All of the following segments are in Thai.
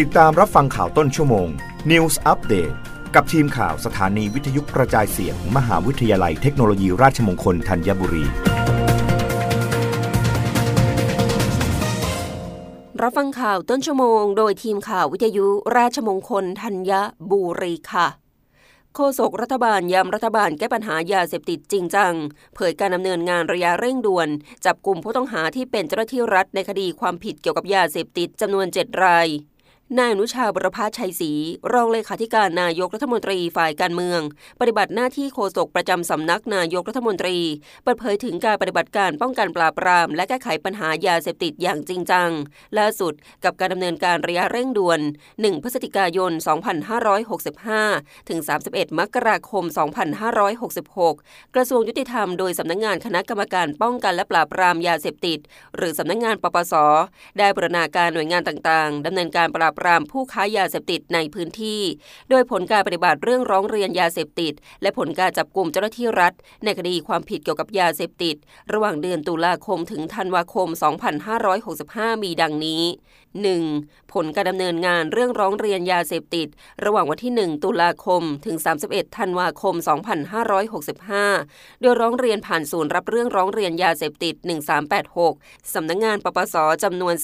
ติดตามรับฟังข่าวต้นชั่วโมง News Update กับทีมข่าวสถานีวิทยุกระจายเสียงมมหาวิทยาลัยเทคโนโลยีราชมงคลธัญบุรี รับฟังข่าวต้นชั่วโมง โดยทีมข่าววิทยุราชมงคลธัญบุรีค่ะโฆษกรัฐบาลย้ำรัฐบาลแก้ปัญหายาเสพติดจริงจัง เผยการดำเนินงานระยะเร่งด่วน จับกลุ่มผู้ต้องหาที่เป็นเจ้าหน้าที่รัฐในคดีความผิดเกี่ยวกับยาเสพติดจำนวน 7 ราย นายอนุชาบรพาชัยศรีรองเลขาธิการนายกรัฐมนตรีฝ่ายการเมือง ปฏิบัติหน้าที่โฆษกประจำสำนักนายกรัฐมนตรี เปิดเผยถึงการปฏิบัติการป้องกันปราบปราม และแก้ไขปัญหายาเสพติดอย่างจริงจัง ล่าสุดกับการดำเนินการระยะเร่งด่วน 1 พฤศจิกายน 2565 ถึง 31 มกราคม 2566 กระทรวงยุติธรรมโดยสำนักงงานคณะกรรมการป้องกันและปราบปรามยาเสพติด หรือสำนักงงานปปส ได้บรณาการหน่วยงานต่างๆดำเนินการปราบปรามผู้ค้ายาเสพติดในพื้นที่ โดยผลการปฏิบัติเรื่องร้องเรียนยาเสพติด และผลการจับกลุ่มเจ้าหน้าที่รัฐ ในคดีความผิดเกี่ยวกับยาเสพติด ระหว่างเดือนตุลาคมถึงธันวาคม 2565 มีดังนี้ 1. ผลการดำเนินงานเรื่องร้องเรียนยาเสพติด ระหว่างวันที่ 1 ตุลาคม ถึง 31 ธันวาคม 2565 โดยร้องเรียนผ่านศูนย์รับเรื่องร้องเรียนยาเสพติด 1386 สำนักงงานปปสจำนวน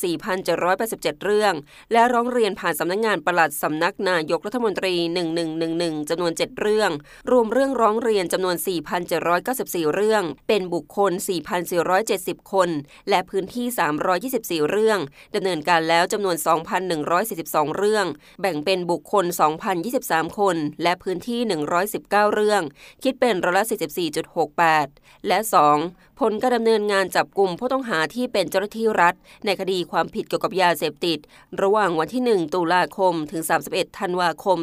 4,787 เรื่อง และร้องเรียนนผ่านสำนักงงานปลัดสำนักนายกรัฐมนตรี 1111จำนวน 7 เรื่อง รวมเรื่องร้องเรียนจำนวน 4,794 เรื่อง เป็นบุคคล 4,470 คน และพื้นที่ 324 เรื่องดำเนินการแล้วจำนวน 2,142 เรื่อง แบ่งเป็นบุคคล 2,023 คน และพื้นที่ 119 เรื่อง คิดเป็นร้อยละ44.68 และ 2. ผลการดำเนินงานจับกลุ่มผู้ต้องหาที่เป็นเจ้าหน้าที่รัฐ ในคดีความผิดเกี่ยวกับยาเสพติด ระหว่างวันที่ 1 ตุลาคม ถึง 31 ธันวาคม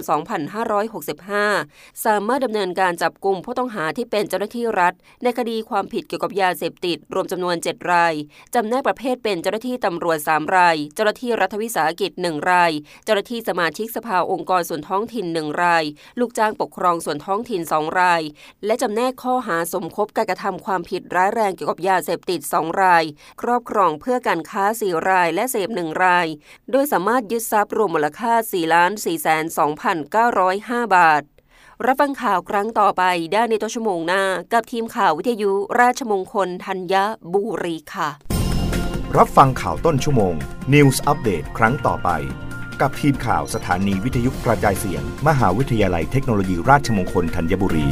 2565 สามารถดำเนินการจับกลุ่มผู้ต้องหาที่เป็นเจ้าหน้าที่รัฐ ในคดีความผิดเกี่ยวกับยาเสพติด รวมจำนวน 7 รายจำแนกประเภทเป็นเจ้าหน้าที่ตำรวจ 3 ราย เจ้าหน้าที่รัฐวิสาหกิจ 1 ราย เจ้าหน้าที่สมาชิกสภาองค์กรส่วนท้องถิ่น 1 ราย ลูกจ้างปกครองส่วนท้องถิ่น 2 ราย และจำแนกข้อหาสมคบการกระทำความผิดร้ายแรงเกี่ยวกับยาเสพติด 2 ราย ครอบครองเพื่อการค้า 4 รายและเสพ 1 ราย โดยสามารถยึดทรัพย์รวมมูลค่า 4 ล้าน4แสน2,905 บาท รับฟังข่าวครั้งต่อไปได้ในต้นชั่วโมงหน้า กับทีมข่าววิทยุราชมงคลธัญบุรีค่ะ รับฟังข่าวต้นชั่วโมง News อัปเดตครั้งต่อไป กับทีมข่าวสถานีวิทยุกระจายเสียง มหาวิทยาลัยเทคโนโลยีราชมงคลธัญบุรี